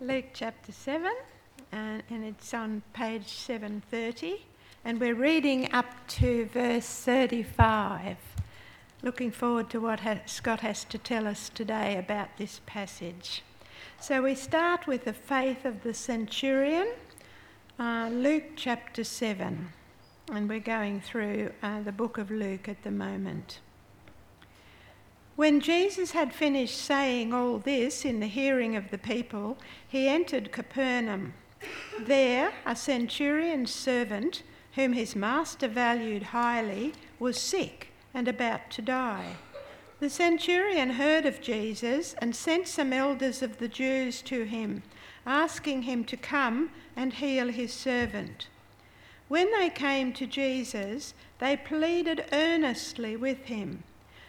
Luke chapter 7, and, and it's on page 730, and we're reading up to verse 35. Looking forward to what Scott has to tell us today about this passage. So we start with the faith of the centurion, uh, Luke chapter 7, and we're going through uh, the book of Luke at the moment. When Jesus had finished saying all this in the hearing of the people, he entered Capernaum. There, a centurion's servant, whom his master valued highly, was sick and about to die. The centurion heard of Jesus and sent some elders of the Jews to him, asking him to come and heal his servant. When they came to Jesus, they pleaded earnestly with him.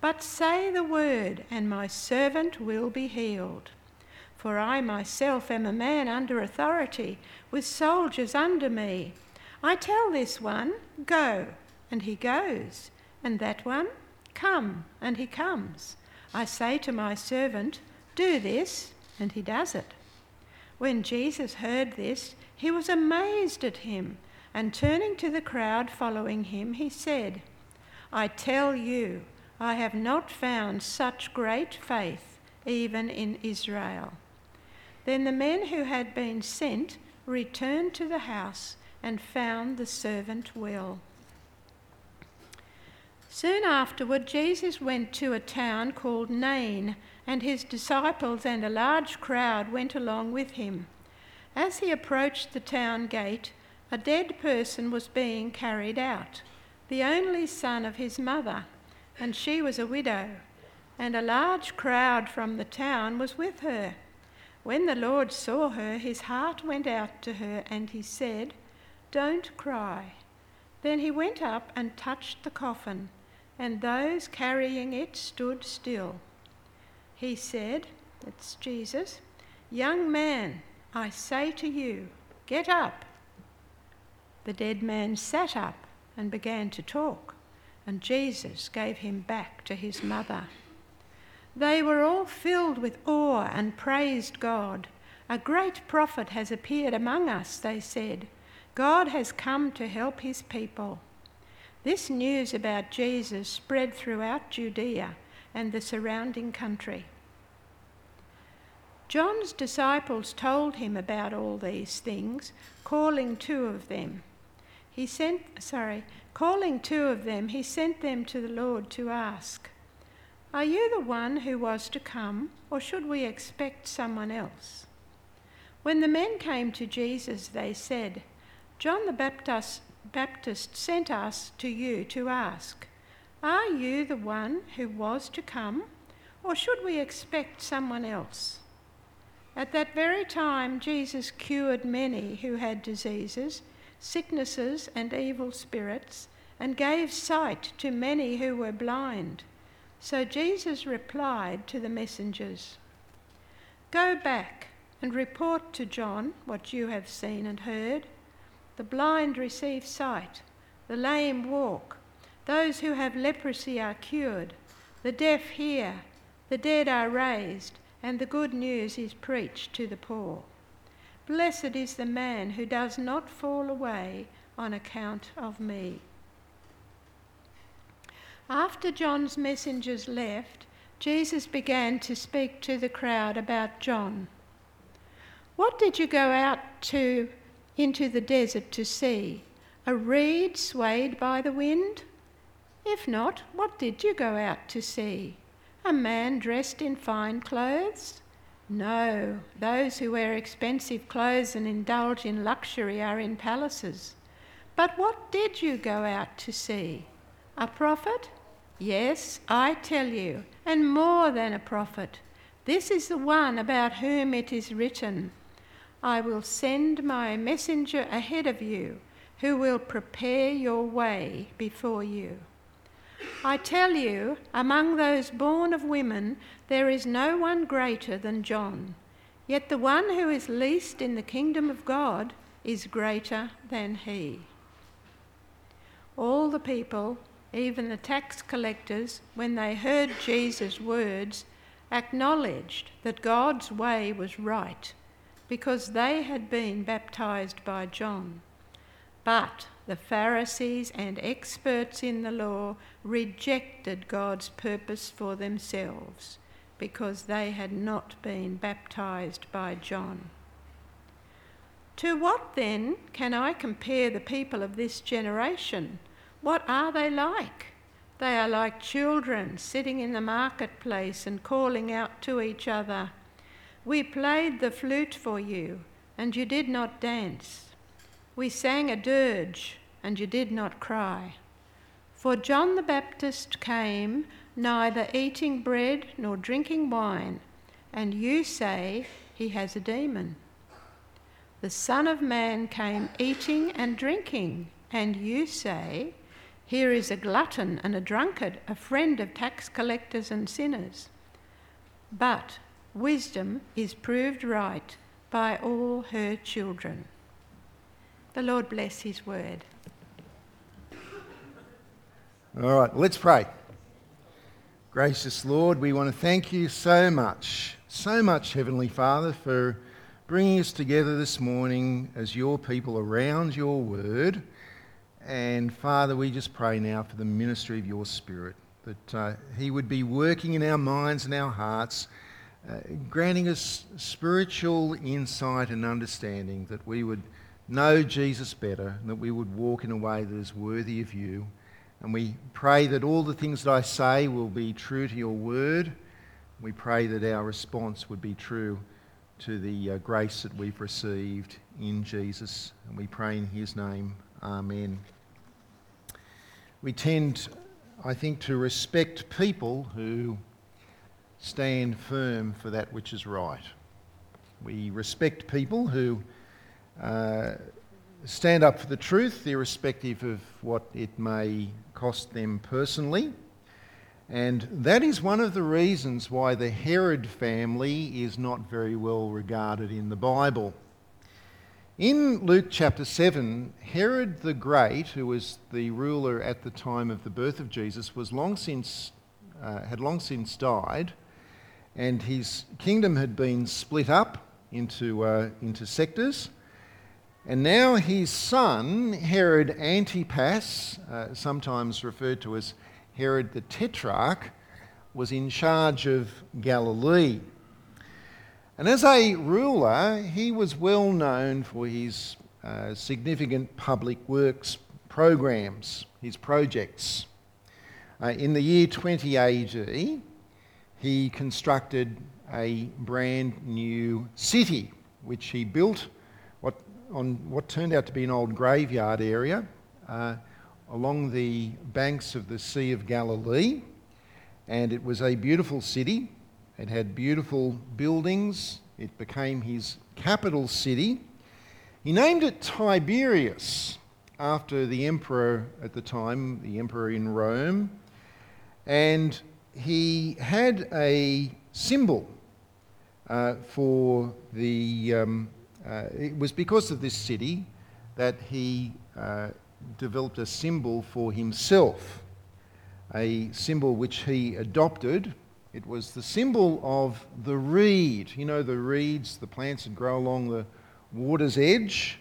But say the word, and my servant will be healed. For I myself am a man under authority, with soldiers under me. I tell this one, Go, and he goes, and that one, Come, and he comes. I say to my servant, Do this, and he does it. When Jesus heard this, he was amazed at him, and turning to the crowd following him, he said, I tell you, I have not found such great faith even in Israel. Then the men who had been sent returned to the house and found the servant well. Soon afterward, Jesus went to a town called Nain, and his disciples and a large crowd went along with him. As he approached the town gate, a dead person was being carried out, the only son of his mother and she was a widow, and a large crowd from the town was with her. When the Lord saw her, his heart went out to her, and he said, Don't cry. Then he went up and touched the coffin, and those carrying it stood still. He said, It's Jesus, Young man, I say to you, get up. The dead man sat up and began to talk and Jesus gave him back to his mother. They were all filled with awe and praised God. A great prophet has appeared among us, they said. God has come to help his people. This news about Jesus spread throughout Judea and the surrounding country. John's disciples told him about all these things, calling two of them. He sent, sorry, Calling two of them, he sent them to the Lord to ask, Are you the one who was to come, or should we expect someone else? When the men came to Jesus, they said, John the Baptist, Baptist sent us to you to ask, Are you the one who was to come, or should we expect someone else? At that very time, Jesus cured many who had diseases sicknesses, and evil spirits, and gave sight to many who were blind. So Jesus replied to the messengers Go back and report to John what you have seen and heard. The blind receive sight, the lame walk, those who have leprosy are cured, the deaf hear, the dead are raised, and the good news is preached to the poor. Blessed is the man who does not fall away on account of me. After John's messengers left, Jesus began to speak to the crowd about John. What did you go out to into the desert to see? A reed swayed by the wind? If not, what did you go out to see? A man dressed in fine clothes? No, those who wear expensive clothes and indulge in luxury are in palaces. But what did you go out to see? A prophet? Yes, I tell you, and more than a prophet. This is the one about whom it is written I will send my messenger ahead of you, who will prepare your way before you. I tell you, among those born of women, there is no one greater than John. Yet the one who is least in the kingdom of God is greater than he. All the people, even the tax collectors, when they heard Jesus' words, acknowledged that God's way was right because they had been baptized by John. But the Pharisees and experts in the law rejected God's purpose for themselves because they had not been baptized by John. To what then can I compare the people of this generation? What are they like? They are like children sitting in the marketplace and calling out to each other, We played the flute for you, and you did not dance. We sang a dirge, and you did not cry. For John the Baptist came neither eating bread nor drinking wine, and you say he has a demon. The Son of Man came eating and drinking, and you say, here is a glutton and a drunkard, a friend of tax collectors and sinners. But wisdom is proved right by all her children. The Lord bless his word. All right, let's pray. Gracious Lord, we want to thank you so much, so much, Heavenly Father, for bringing us together this morning as your people around your word. And Father, we just pray now for the ministry of your Spirit, that uh, He would be working in our minds and our hearts, uh, granting us spiritual insight and understanding, that we would know Jesus better, and that we would walk in a way that is worthy of you. And we pray that all the things that I say will be true to your word. We pray that our response would be true to the uh, grace that we've received in Jesus. And we pray in his name. Amen we tend, I think, to respect people who stand firm for that which is right. We respect people who uh, stand up for the truth, irrespective of what it may cost them personally. And that is one of the reasons why the Herod family is not very well regarded in the Bible. In Luke chapter 7, Herod the Great, who was the ruler at the time of the birth of Jesus, was long since, uh, had long since died, and his kingdom had been split up into, uh, into sectors. And now his son, Herod Antipas, uh, sometimes referred to as Herod the Tetrarch, was in charge of Galilee. And as a ruler, he was well known for his uh, significant public works programs, his projects. Uh, in the year 20 AD, he constructed a brand new city, which he built on what turned out to be an old graveyard area uh, along the banks of the Sea of Galilee. And it was a beautiful city it had beautiful buildings. It became his capital city. He named it Tiberias after the emperor at the time, the emperor in Rome. And he had a symbol uh, for the. Um, it was because of this city that he uh, developed a symbol for himself, a symbol which he adopted it was the symbol of the reed. You know, the reeds, the plants that grow along the water's edge.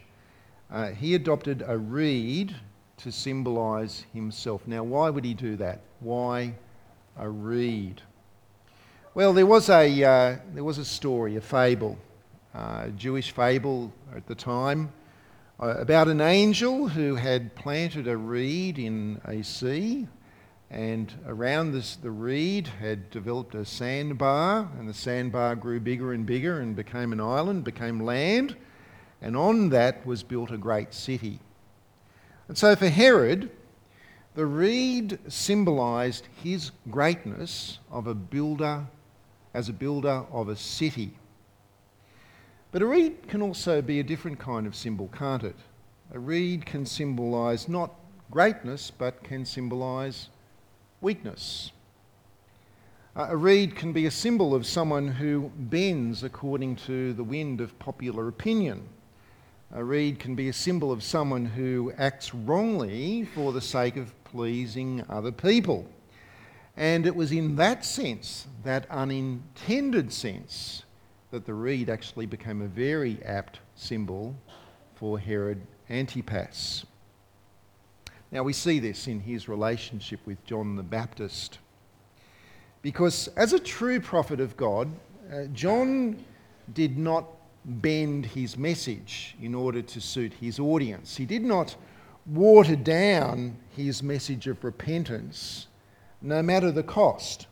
Uh, he adopted a reed to symbolize himself. Now, why would he do that? Why a reed? Well, there was a, uh, there was a story, a fable, uh, a Jewish fable at the time, uh, about an angel who had planted a reed in a sea and around this, the reed had developed a sandbar, and the sandbar grew bigger and bigger and became an island, became land, and on that was built a great city. And so for Herod, the reed symbolized his greatness of a builder, as a builder of a city. But a reed can also be a different kind of symbol, can't it? A reed can symbolise not greatness, but can symbolise weakness. Uh, a reed can be a symbol of someone who bends according to the wind of popular opinion. A reed can be a symbol of someone who acts wrongly for the sake of pleasing other people. And it was in that sense, that unintended sense, that the reed actually became a very apt symbol for Herod Antipas. Now we see this in his relationship with John the Baptist. Because as a true prophet of God, uh, John did not bend his message in order to suit his audience. He did not water down his message of repentance, no matter the cost.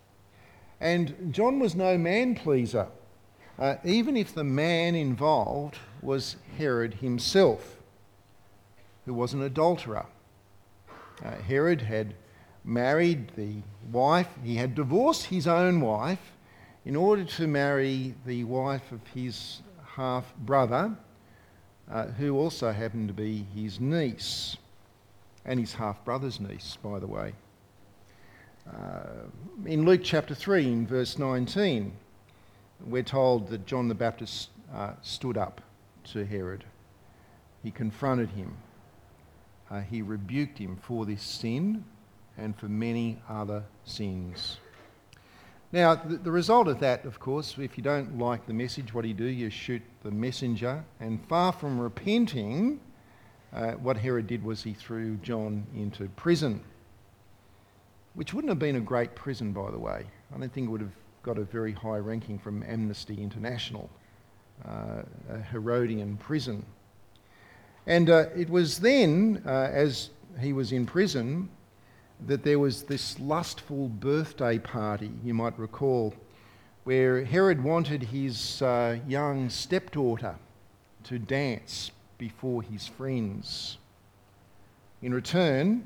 And John was no man pleaser, uh, even if the man involved was Herod himself, who was an adulterer. Uh, Herod had married the wife, he had divorced his own wife in order to marry the wife of his half brother, uh, who also happened to be his niece, and his half brother's niece, by the way. Uh, in Luke chapter 3, in verse 19, we're told that John the Baptist uh, stood up to Herod. He confronted him. Uh, he rebuked him for this sin and for many other sins. Now, the, the, result of that, of course, if you don't like the message, what do you do? You shoot the messenger. And far from repenting, uh, what Herod did was he threw John into prison, which wouldn't have been a great prison, by the way. I don't think it would have got a very high ranking from Amnesty International, uh, a Herodian prison. And uh, it was then, uh, as he was in prison, that there was this lustful birthday party, you might recall, where Herod wanted his uh, young stepdaughter to dance before his friends. In return,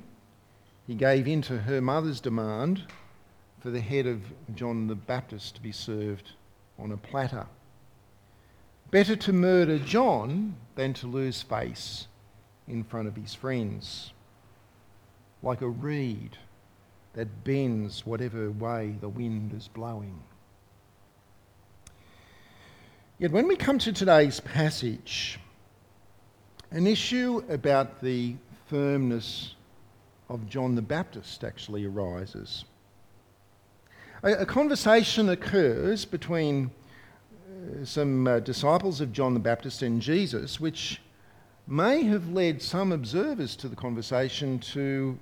he gave in to her mother's demand for the head of John the Baptist to be served on a platter. Better to murder John than to lose face in front of his friends like a reed that bends whatever way the wind is blowing. Yet when we come to today's passage, an issue about the firmness of John the Baptist actually arises. A, a conversation occurs between uh, some uh, disciples of John the Baptist and Jesus, which may have led some observers to the conversation to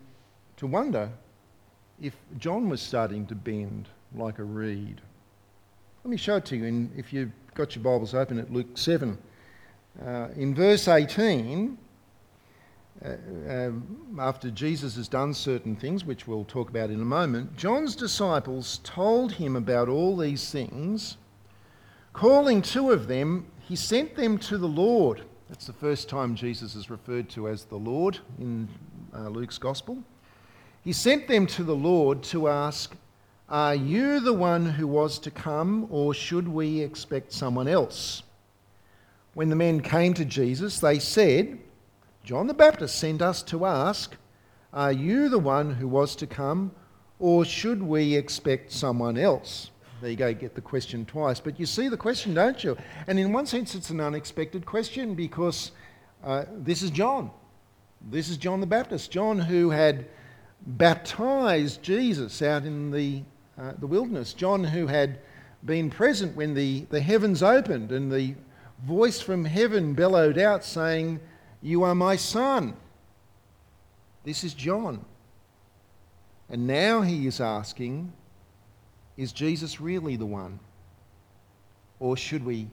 to wonder if John was starting to bend like a reed. Let me show it to you in, if you've got your Bibles open at Luke 7. Uh, in verse 18, uh, um, after Jesus has done certain things, which we'll talk about in a moment, John's disciples told him about all these things. Calling two of them, he sent them to the Lord. That's the first time Jesus is referred to as the Lord in uh, Luke's Gospel. He sent them to the Lord to ask, Are you the one who was to come, or should we expect someone else? When the men came to Jesus, they said, John the Baptist sent us to ask, Are you the one who was to come, or should we expect someone else? There you go, get the question twice. But you see the question, don't you? And in one sense, it's an unexpected question because uh, this is John. This is John the Baptist. John, who had baptized Jesus out in the, uh, the wilderness. John, who had been present when the, the heavens opened and the voice from heaven bellowed out, saying, You are my son. This is John. And now he is asking, Is Jesus really the one? Or should we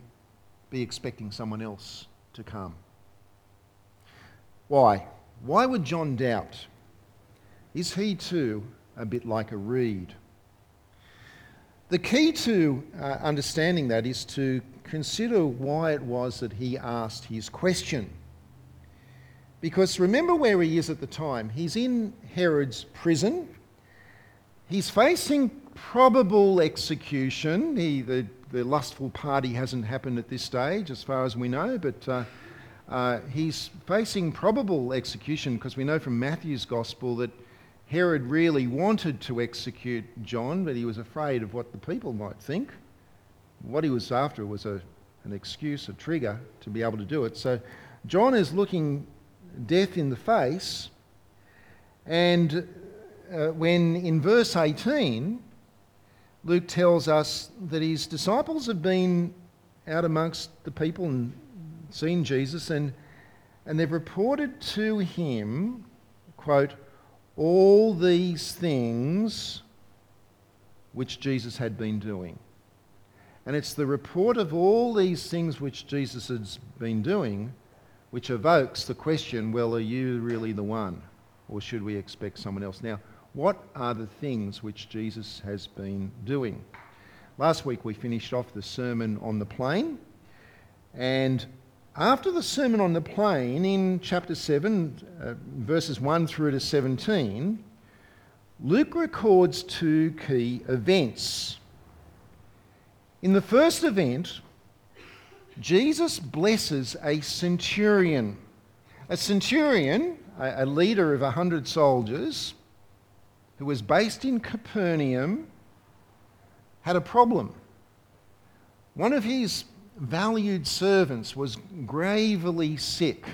be expecting someone else to come? Why? Why would John doubt? Is he too a bit like a reed? The key to uh, understanding that is to consider why it was that he asked his question. Because remember where he is at the time. He's in Herod's prison. He's facing probable execution. He, the, the lustful party hasn't happened at this stage, as far as we know, but uh, uh, he's facing probable execution because we know from Matthew's gospel that Herod really wanted to execute John, but he was afraid of what the people might think. What he was after was a, an excuse, a trigger to be able to do it. So John is looking death in the face, and uh, when in verse 18, Luke tells us that his disciples have been out amongst the people and seen Jesus, and, and they've reported to him, quote, all these things which Jesus had been doing. And it's the report of all these things which Jesus has been doing which evokes the question well, are you really the one? Or should we expect someone else? Now, what are the things which Jesus has been doing? Last week we finished off the Sermon on the Plain, and after the Sermon on the Plain in chapter 7, uh, verses 1 through to 17, Luke records two key events. In the first event, Jesus blesses a centurion. A centurion, a, leader of a hundred soldiers, who was based in Capernaum, had a problem. One of his valued servants was gravely sick.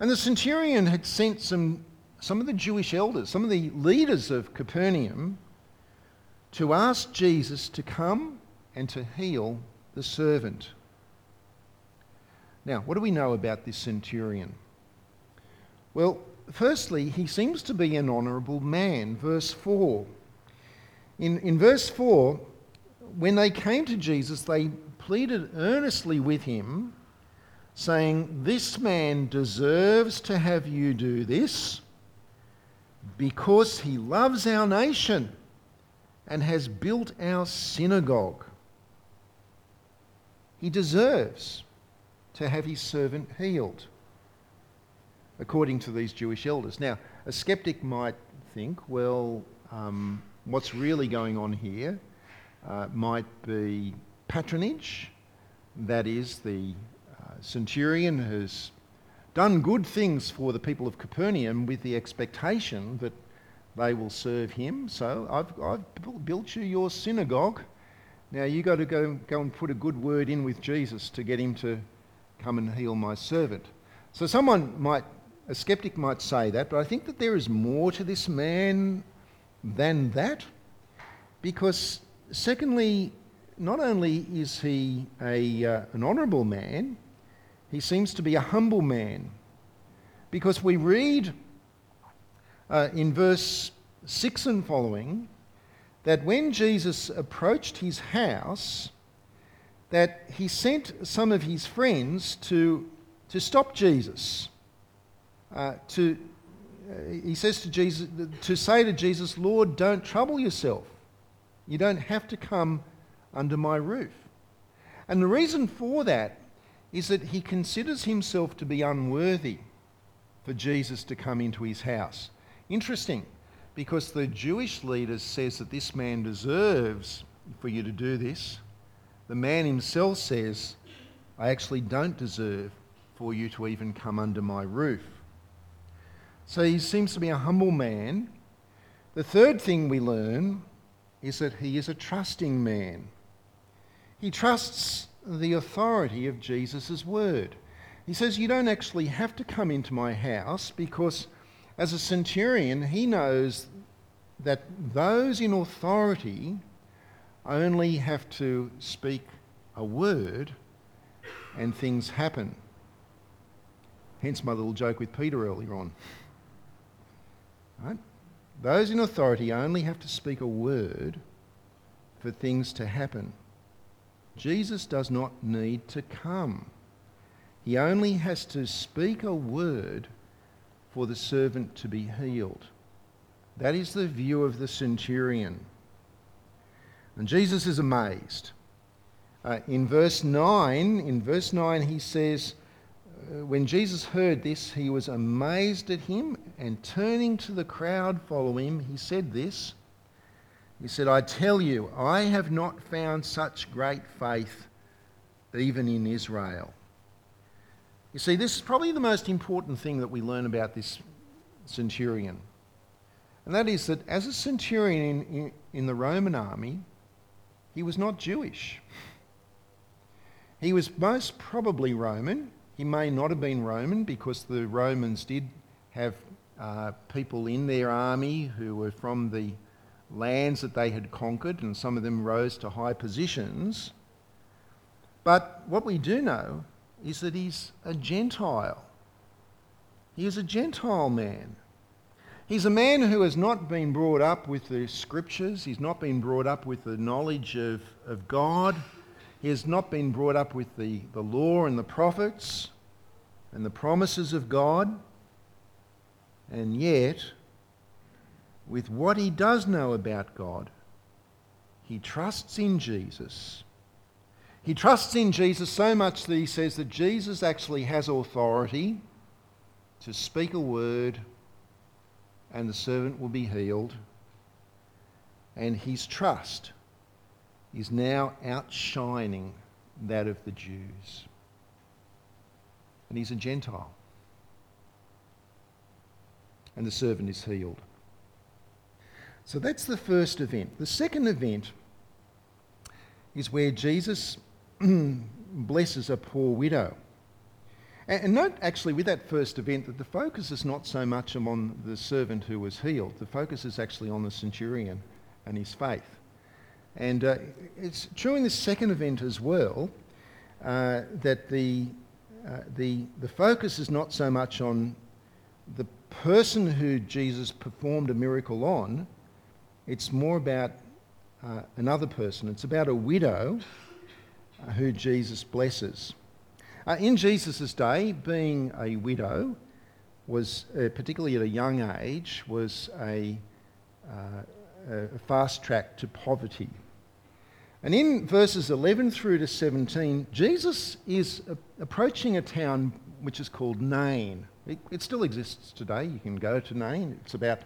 And the centurion had sent some, some of the Jewish elders, some of the leaders of Capernaum, to ask Jesus to come and to heal the servant. Now, what do we know about this centurion? Well, firstly, he seems to be an honourable man. Verse 4. In, in verse 4, when they came to Jesus, they pleaded earnestly with him, saying, This man deserves to have you do this because he loves our nation and has built our synagogue. He deserves to have his servant healed according to these Jewish elders. Now, a skeptic might think, well, um, what's really going on here uh, might be patronage. That is, the uh, centurion has done good things for the people of Capernaum with the expectation that they will serve him. So I've, I've built you your synagogue. Now you've got to go, go and put a good word in with Jesus to get him to come and heal my servant. So someone might a skeptic might say that, but I think that there is more to this man than that. Because, secondly, not only is he a, uh, an honourable man, he seems to be a humble man. Because we read uh, in verse 6 and following that when Jesus approached his house, that he sent some of his friends to, to stop Jesus uh, to, uh, he says to Jesus, to say to Jesus, Lord, don't trouble yourself. You don't have to come under my roof. And the reason for that is that he considers himself to be unworthy for Jesus to come into his house. Interesting, because the Jewish leaders says that this man deserves for you to do this. The man himself says, I actually don't deserve for you to even come under my roof. So he seems to be a humble man. The third thing we learn is that he is a trusting man. He trusts the authority of Jesus' word. He says, You don't actually have to come into my house because, as a centurion, he knows that those in authority only have to speak a word and things happen. Hence my little joke with Peter earlier on. Right? Those in authority only have to speak a word for things to happen. Jesus does not need to come. He only has to speak a word for the servant to be healed. That is the view of the centurion. And Jesus is amazed. Uh, in verse 9, in verse 9 he says, uh, when Jesus heard this, he was amazed at him, and turning to the crowd following him, he said this He said, I tell you, I have not found such great faith even in Israel. You see, this is probably the most important thing that we learn about this centurion. And that is that as a centurion in, in, in the Roman army, he was not Jewish. He was most probably Roman. He may not have been Roman because the Romans did have uh, people in their army who were from the lands that they had conquered, and some of them rose to high positions. But what we do know is that he's a Gentile. He is a Gentile man. He's a man who has not been brought up with the scriptures, he's not been brought up with the knowledge of, of God, he has not been brought up with the, the law and the prophets and the promises of God. And yet, with what he does know about God, he trusts in Jesus. He trusts in Jesus so much that he says that Jesus actually has authority to speak a word and the servant will be healed. And his trust is now outshining that of the Jews. And he's a Gentile. And the servant is healed. So that's the first event. The second event is where Jesus blesses a poor widow. And note actually with that first event that the focus is not so much on the servant who was healed, the focus is actually on the centurion and his faith. And uh, it's true in this second event as well uh, that the, uh, the, the focus is not so much on the person who Jesus performed a miracle on, it's more about uh, another person. It's about a widow who Jesus blesses. Uh, in Jesus' day, being a widow was, uh, particularly at a young age, was a, uh, a fast track to poverty. And in verses 11 through to 17, Jesus is approaching a town which is called Nain. It, it, still exists today. You can go to Nain. It's about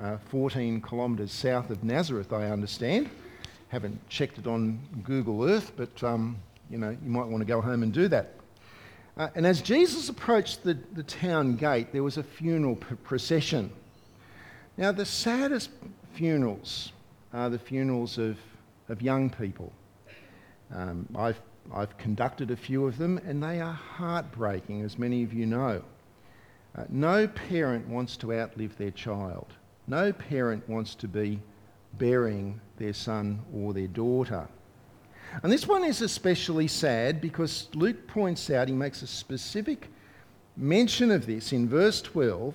uh, 14 kilometres south of Nazareth, I understand. Haven't checked it on Google Earth, but um, you know you might want to go home and do that. Uh, and as Jesus approached the, the town gate, there was a funeral procession. Now, the saddest funerals are the funerals of, of young people. Um, I've, I've conducted a few of them, and they are heartbreaking, as many of you know. Uh, no parent wants to outlive their child. No parent wants to be burying their son or their daughter. And this one is especially sad because Luke points out, he makes a specific mention of this in verse 12,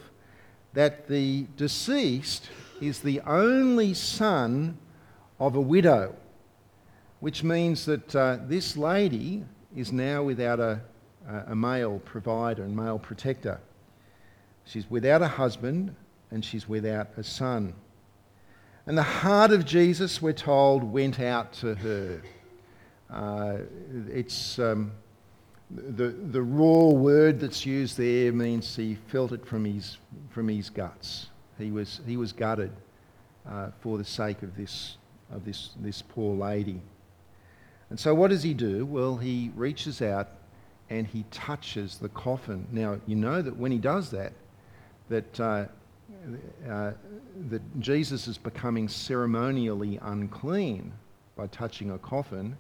that the deceased is the only son of a widow, which means that uh, this lady is now without a, a male provider and male protector. She's without a husband and she's without a son. And the heart of Jesus, we're told, went out to her. Uh, it's um, the, the raw word that's used there means he felt it from his, from his guts. He was, he was gutted uh, for the sake of, this, of this, this poor lady. And so, what does he do? Well, he reaches out and he touches the coffin. Now, you know that when he does that, that uh, uh, that Jesus is becoming ceremonially unclean by touching a coffin,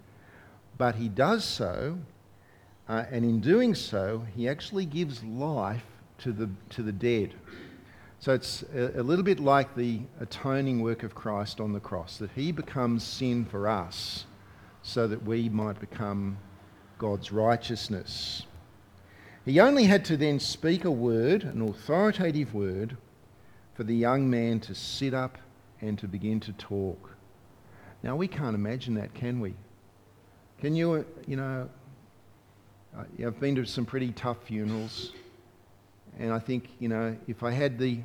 but he does so, uh, and in doing so, he actually gives life to the, to the dead. So it's a, a little bit like the atoning work of Christ on the cross, that he becomes sin for us so that we might become God's righteousness. He only had to then speak a word, an authoritative word, for the young man to sit up and to begin to talk. Now, we can't imagine that, can we? Can you, uh, you know, uh, I've been to some pretty tough funerals, and I think, you know, if I had the,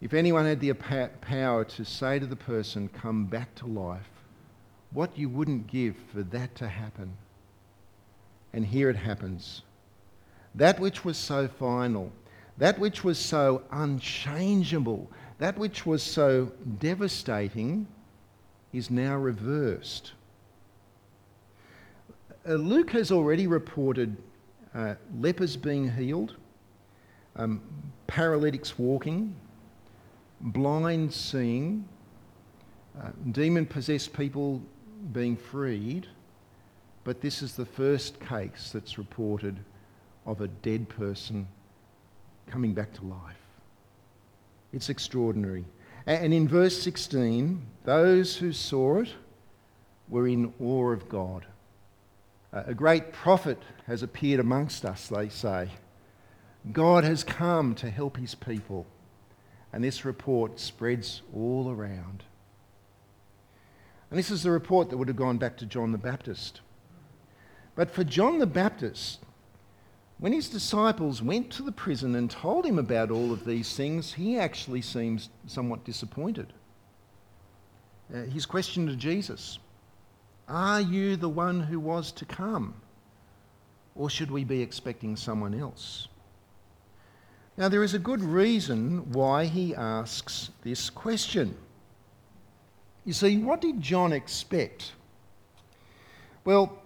if anyone had the power to say to the person, come back to life, what you wouldn't give for that to happen. And here it happens. That which was so final, that which was so unchangeable, that which was so devastating, is now reversed. Uh, Luke has already reported uh, lepers being healed, um, paralytics walking, blind seeing, uh, demon possessed people being freed, but this is the first case that's reported of a dead person coming back to life. It's extraordinary. And in verse 16, those who saw it were in awe of God. A great prophet has appeared amongst us, they say. God has come to help his people. And this report spreads all around. And this is the report that would have gone back to John the Baptist. But for John the Baptist, when his disciples went to the prison and told him about all of these things, he actually seems somewhat disappointed. Uh, his question to Jesus Are you the one who was to come? Or should we be expecting someone else? Now, there is a good reason why he asks this question. You see, what did John expect? Well,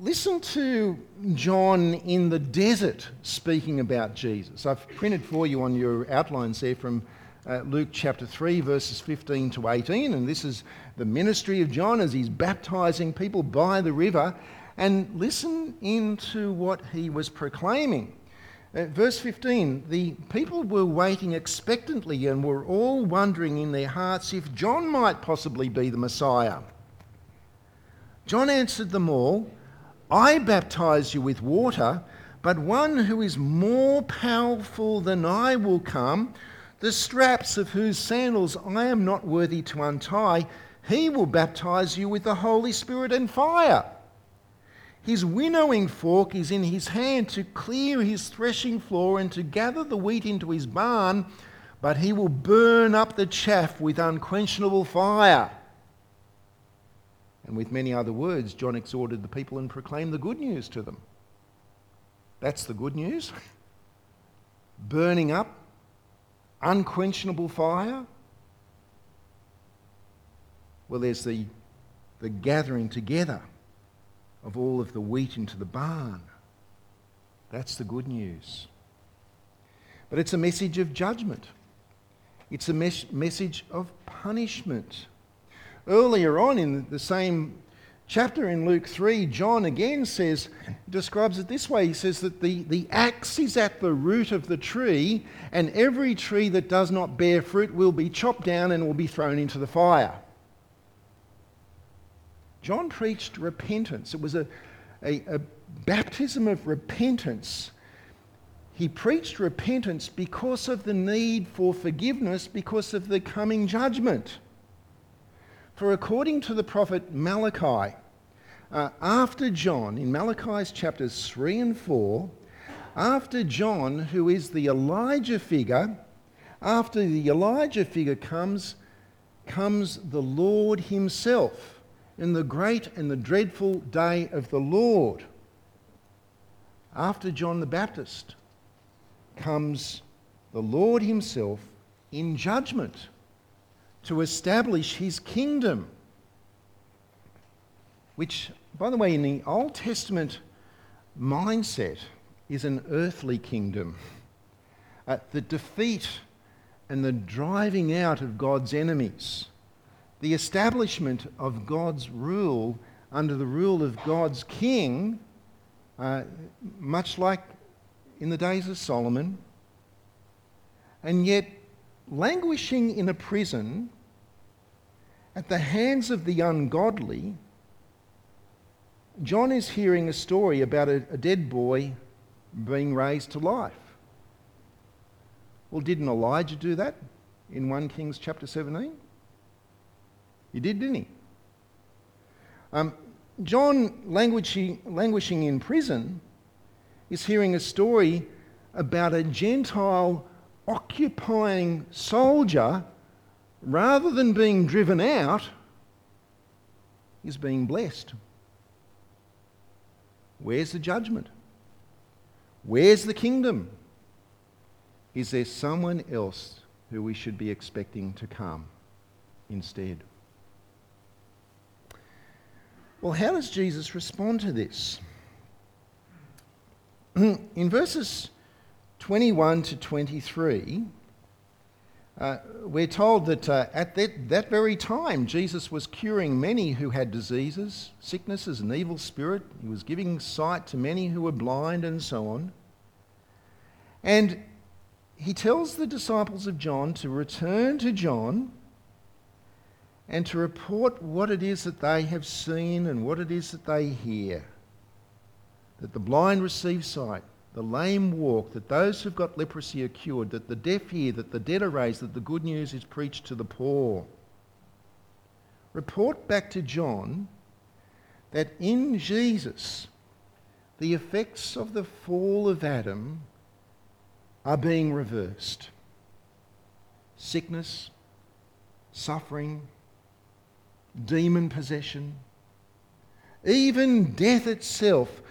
listen to John in the desert speaking about Jesus. I've printed for you on your outlines there from uh, Luke chapter 3, verses 15 to 18, and this is the ministry of John as he's baptizing people by the river. And listen into what he was proclaiming. Uh, verse 15 the people were waiting expectantly and were all wondering in their hearts if John might possibly be the Messiah. John answered them all I baptize you with water, but one who is more powerful than I will come, the straps of whose sandals I am not worthy to untie. He will baptize you with the Holy Spirit and fire. His winnowing fork is in his hand to clear his threshing floor and to gather the wheat into his barn, but he will burn up the chaff with unquenchable fire. And with many other words, John exhorted the people and proclaimed the good news to them. That's the good news. Burning up, unquenchable fire. Well, there's the, the gathering together of all of the wheat into the barn. That's the good news. But it's a message of judgment, it's a mes- message of punishment. Earlier on in the same chapter in Luke 3, John again says, describes it this way. He says that the, the axe is at the root of the tree, and every tree that does not bear fruit will be chopped down and will be thrown into the fire. John preached repentance. It was a, a, a baptism of repentance. He preached repentance because of the need for forgiveness, because of the coming judgment. For according to the prophet Malachi, uh, after John, in Malachi's chapters 3 and 4, after John, who is the Elijah figure, after the Elijah figure comes, comes the Lord Himself in the great and the dreadful day of the Lord. After John the Baptist comes the Lord Himself in judgment to establish His kingdom, which, by the way, in the Old Testament mindset, is an earthly kingdom. Uh, the defeat and the driving out of God's enemies the establishment of God's rule under the rule of God's king, uh, much like in the days of Solomon, and yet languishing in a prison at the hands of the ungodly. John is hearing a story about a, a dead boy being raised to life. Well, didn't Elijah do that in 1 Kings chapter 17? He did, didn't he? Um, John, languishing, languishing in prison, is hearing a story about a Gentile occupying soldier, rather than being driven out, is being blessed. Where's the judgment? Where's the kingdom? Is there someone else who we should be expecting to come instead? Well, how does Jesus respond to this? In verses 21 to 23, uh, we're told that uh, at that, that very time, Jesus was curing many who had diseases, sicknesses, and evil spirit. He was giving sight to many who were blind, and so on. And he tells the disciples of John to return to John and to report what it is that they have seen and what it is that they hear. That the blind receive sight, the lame walk, that those who've got leprosy are cured, that the deaf hear, that the dead are raised, that the good news is preached to the poor. Report back to John that in Jesus, the effects of the fall of Adam are being reversed. Sickness, suffering, demon possession, even death itself,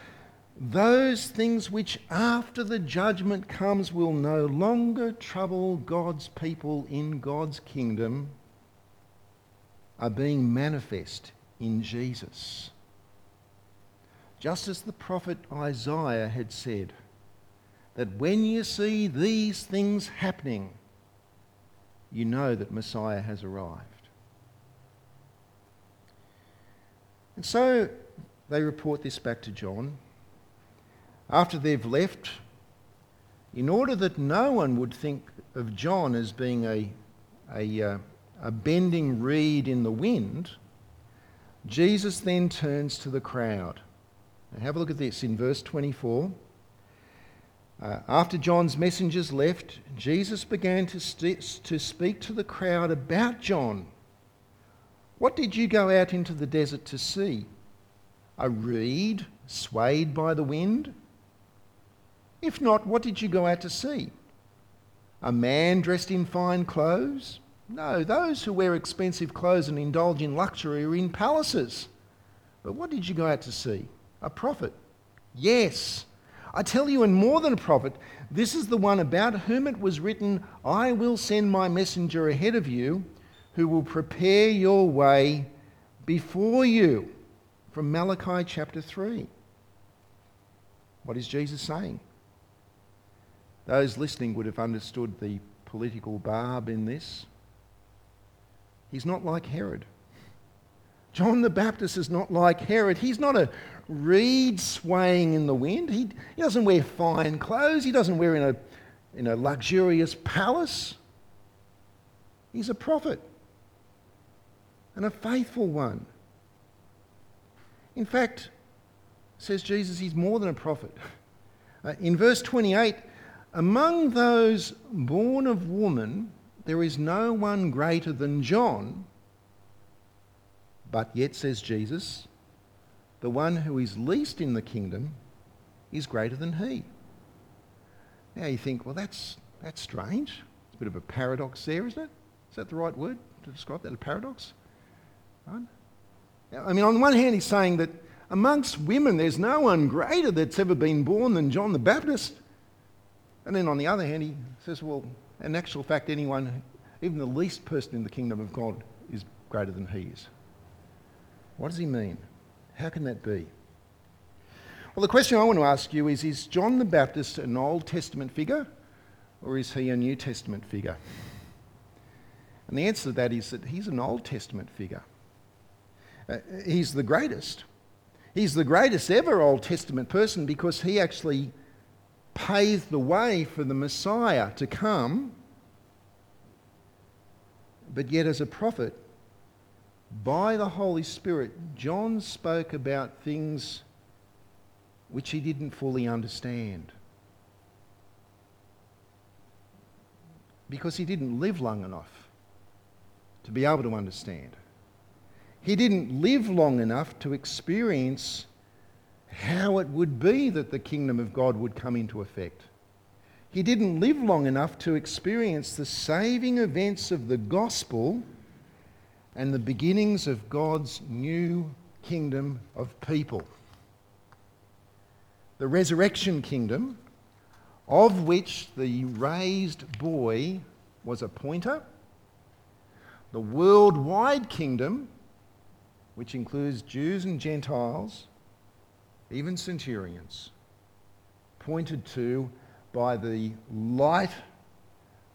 those things which after the judgment comes will no longer trouble God's people in God's kingdom are being manifest in Jesus. Just as the prophet Isaiah had said, that when you see these things happening, you know that Messiah has arrived. And so they report this back to John. After they've left, in order that no one would think of John as being a, a, uh, a bending reed in the wind, Jesus then turns to the crowd. Now have a look at this in verse 24. Uh, after John's messengers left, Jesus began to, st- to speak to the crowd about John what did you go out into the desert to see? A reed swayed by the wind? If not, what did you go out to see? A man dressed in fine clothes? No, those who wear expensive clothes and indulge in luxury are in palaces. But what did you go out to see? A prophet? Yes. I tell you, and more than a prophet, this is the one about whom it was written, I will send my messenger ahead of you who will prepare your way before you. From Malachi chapter 3. What is Jesus saying? Those listening would have understood the political barb in this. He's not like Herod. John the Baptist is not like Herod. He's not a reed swaying in the wind. He, he doesn't wear fine clothes. He doesn't wear in a, in a luxurious palace. He's a prophet and a faithful one. In fact, says Jesus, he's more than a prophet. Uh, in verse 28, among those born of woman, there is no one greater than John, but yet, says Jesus, the one who is least in the kingdom is greater than he. Now you think, well, that's, that's strange. It's a bit of a paradox there, isn't it? Is that the right word to describe that, a paradox? Right? I mean, on the one hand, he's saying that amongst women, there's no one greater that's ever been born than John the Baptist. And then on the other hand, he says, well, in actual fact, anyone, even the least person in the kingdom of God, is greater than he is. What does he mean? How can that be? Well, the question I want to ask you is Is John the Baptist an Old Testament figure or is he a New Testament figure? And the answer to that is that he's an Old Testament figure. Uh, he's the greatest. He's the greatest ever Old Testament person because he actually paved the way for the Messiah to come. But yet, as a prophet, by the Holy Spirit, John spoke about things which he didn't fully understand. Because he didn't live long enough to be able to understand. He didn't live long enough to experience how it would be that the kingdom of God would come into effect. He didn't live long enough to experience the saving events of the gospel and the beginnings of God's new kingdom of people. The resurrection kingdom, of which the raised boy was a pointer, the worldwide kingdom which includes Jews and Gentiles, even centurions, pointed to by the light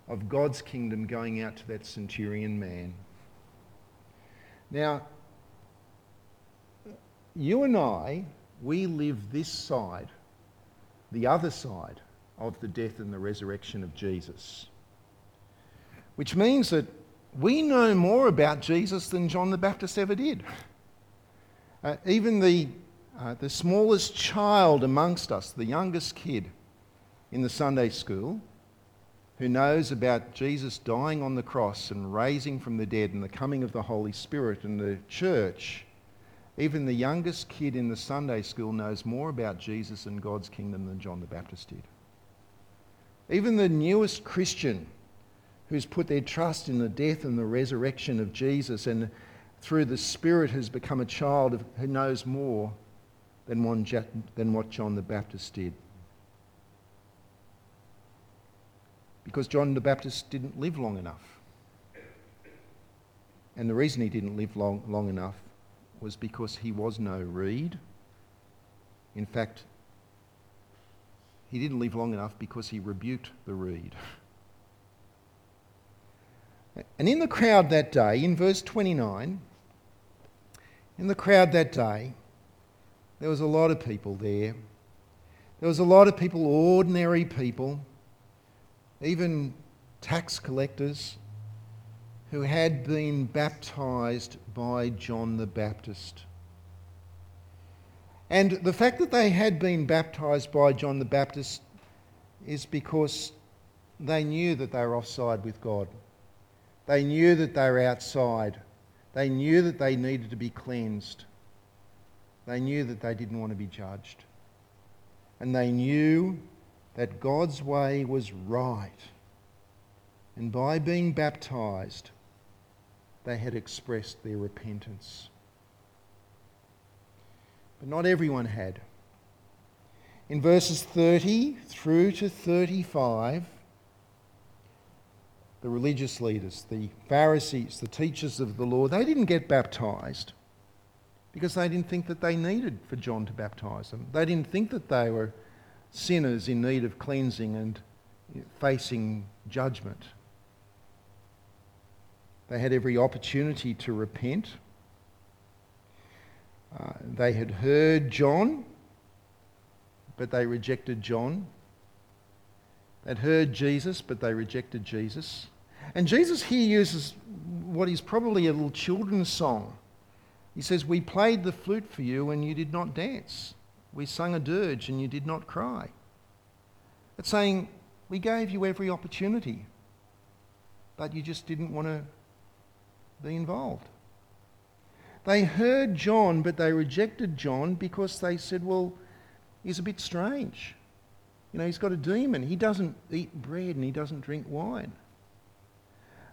of God's kingdom going out to that centurion man. Now, you and I, we live this side, the other side of the death and the resurrection of Jesus. Which means that we know more about Jesus than John the Baptist ever did. Uh, even the, uh, the smallest child amongst us, the youngest kid in the Sunday school, who knows about Jesus dying on the cross and raising from the dead and the coming of the Holy Spirit and the church, even the youngest kid in the Sunday school knows more about Jesus and God's kingdom than John the Baptist did. Even the newest Christian who's put their trust in the death and the resurrection of Jesus and through the Spirit has become a child who knows more than, than what John the Baptist did. Because John the Baptist didn't live long enough. And the reason he didn't live long, long enough was because he was no reed. In fact, he didn't live long enough because he rebuked the reed. And in the crowd that day, in verse 29, in the crowd that day, there was a lot of people there. There was a lot of people, ordinary people, even tax collectors, who had been baptized by John the Baptist. And the fact that they had been baptized by John the Baptist is because they knew that they were offside with God. They knew that they were outside. They knew that they needed to be cleansed. They knew that they didn't want to be judged. And they knew that God's way was right. And by being baptized, they had expressed their repentance. But not everyone had. In verses 30 through to 35, the religious leaders, the Pharisees, the teachers of the law, they didn't get baptized because they didn't think that they needed for John to baptize them. They didn't think that they were sinners in need of cleansing and facing judgment. They had every opportunity to repent. Uh, they had heard John, but they rejected John. They'd heard Jesus, but they rejected Jesus. And Jesus here uses what is probably a little children's song. He says, We played the flute for you and you did not dance. We sung a dirge and you did not cry. It's saying, We gave you every opportunity, but you just didn't want to be involved. They heard John, but they rejected John because they said, well, he's a bit strange. You know, he's got a demon. He doesn't eat bread and he doesn't drink wine.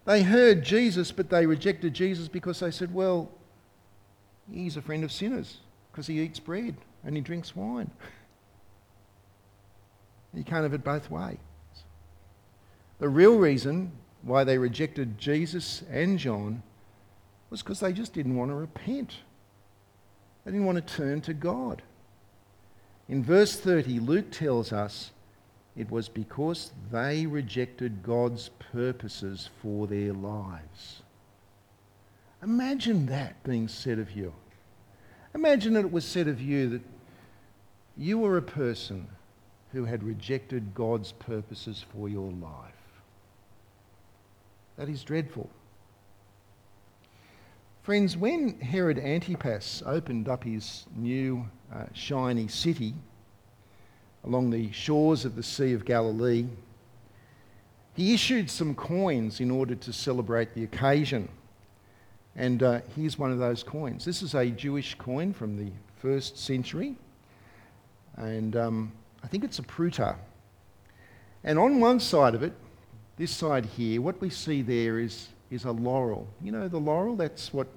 They heard Jesus, but they rejected Jesus because they said, well, he's a friend of sinners because he eats bread and he drinks wine. You can't have it both ways. The real reason why they rejected Jesus and John was because they just didn't want to repent. They didn't want to turn to God. In verse 30, Luke tells us it was because they rejected God's purposes for their lives. Imagine that being said of you. Imagine that it was said of you that you were a person who had rejected God's purposes for your life. That is dreadful. Friends, when Herod Antipas opened up his new uh, shiny city along the shores of the Sea of Galilee, he issued some coins in order to celebrate the occasion. And uh, here's one of those coins. This is a Jewish coin from the first century. And um, I think it's a pruta. And on one side of it, this side here, what we see there is is a laurel. You know, the laurel, that's what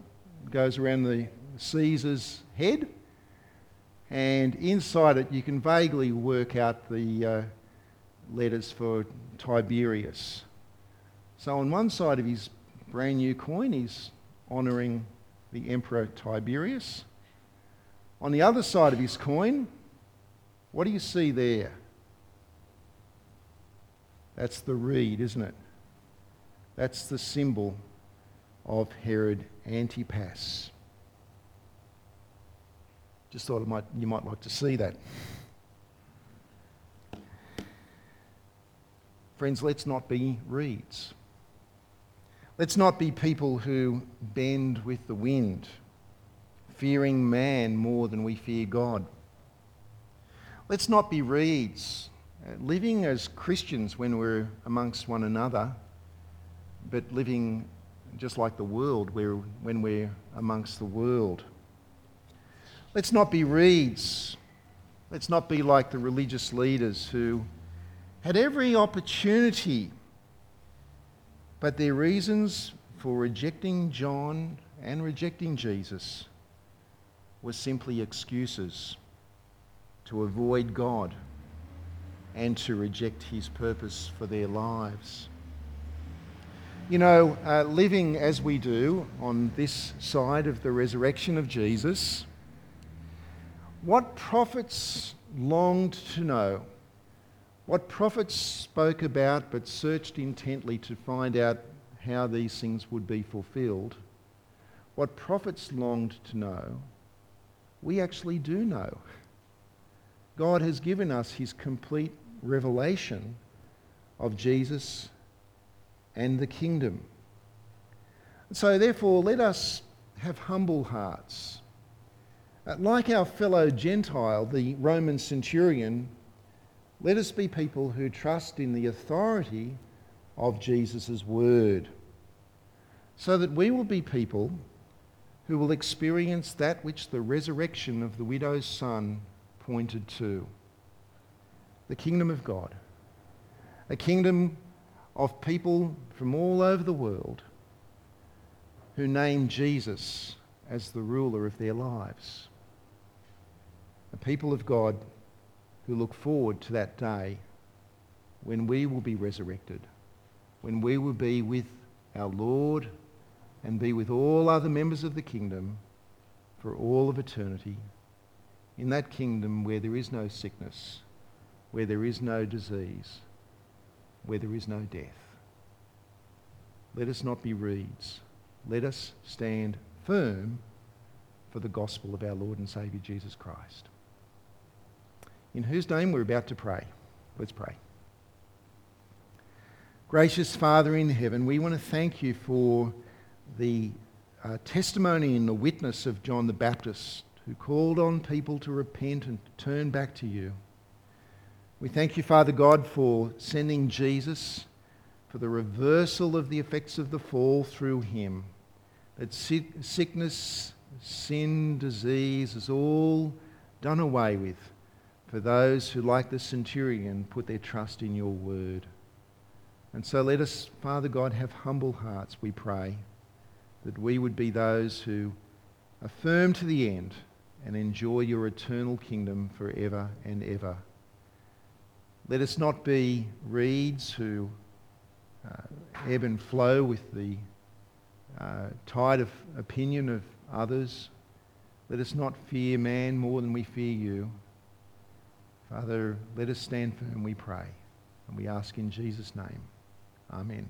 goes around the Caesar's head. And inside it, you can vaguely work out the uh, letters for Tiberius. So on one side of his brand new coin, he's honouring the Emperor Tiberius. On the other side of his coin, what do you see there? That's the reed, isn't it? That's the symbol of Herod Antipas. Just thought might, you might like to see that. Friends, let's not be reeds. Let's not be people who bend with the wind, fearing man more than we fear God. Let's not be reeds, uh, living as Christians when we're amongst one another, but living just like the world when we're amongst the world. Let's not be reeds. Let's not be like the religious leaders who had every opportunity, but their reasons for rejecting John and rejecting Jesus were simply excuses to avoid God and to reject his purpose for their lives. You know, uh, living as we do on this side of the resurrection of Jesus, what prophets longed to know, what prophets spoke about but searched intently to find out how these things would be fulfilled, what prophets longed to know, we actually do know. God has given us his complete revelation of Jesus and the kingdom. So, therefore, let us have humble hearts like our fellow Gentile, the Roman centurion, let us be people who trust in the authority of Jesus' word, so that we will be people who will experience that which the resurrection of the widow's son pointed to. The kingdom of God, a kingdom of people from all over the world who name Jesus as the ruler of their lives. A people of God who look forward to that day when we will be resurrected, when we will be with our Lord and be with all other members of the kingdom for all of eternity, in that kingdom where there is no sickness, where there is no disease, where there is no death. Let us not be reeds. Let us stand firm for the gospel of our Lord and Saviour Jesus Christ in whose name we're about to pray. Let's pray. Gracious Father in heaven, we want to thank you for the uh, testimony and the witness of John the Baptist, who called on people to repent and turn back to you. We thank you, Father God, for sending Jesus for the reversal of the effects of the fall through him. That sickness, sin, disease is all done away with for those who, like the centurion, put their trust in your word. And so let us, Father God, have humble hearts, we pray, that we would be those who affirm to the end and enjoy your eternal kingdom forever and ever. Let us not be reeds who uh, ebb and flow with the uh, tide of opinion of others. Let us not fear man more than we fear you. Father, let us stand firm, we pray. And we ask in Jesus' name. Amen.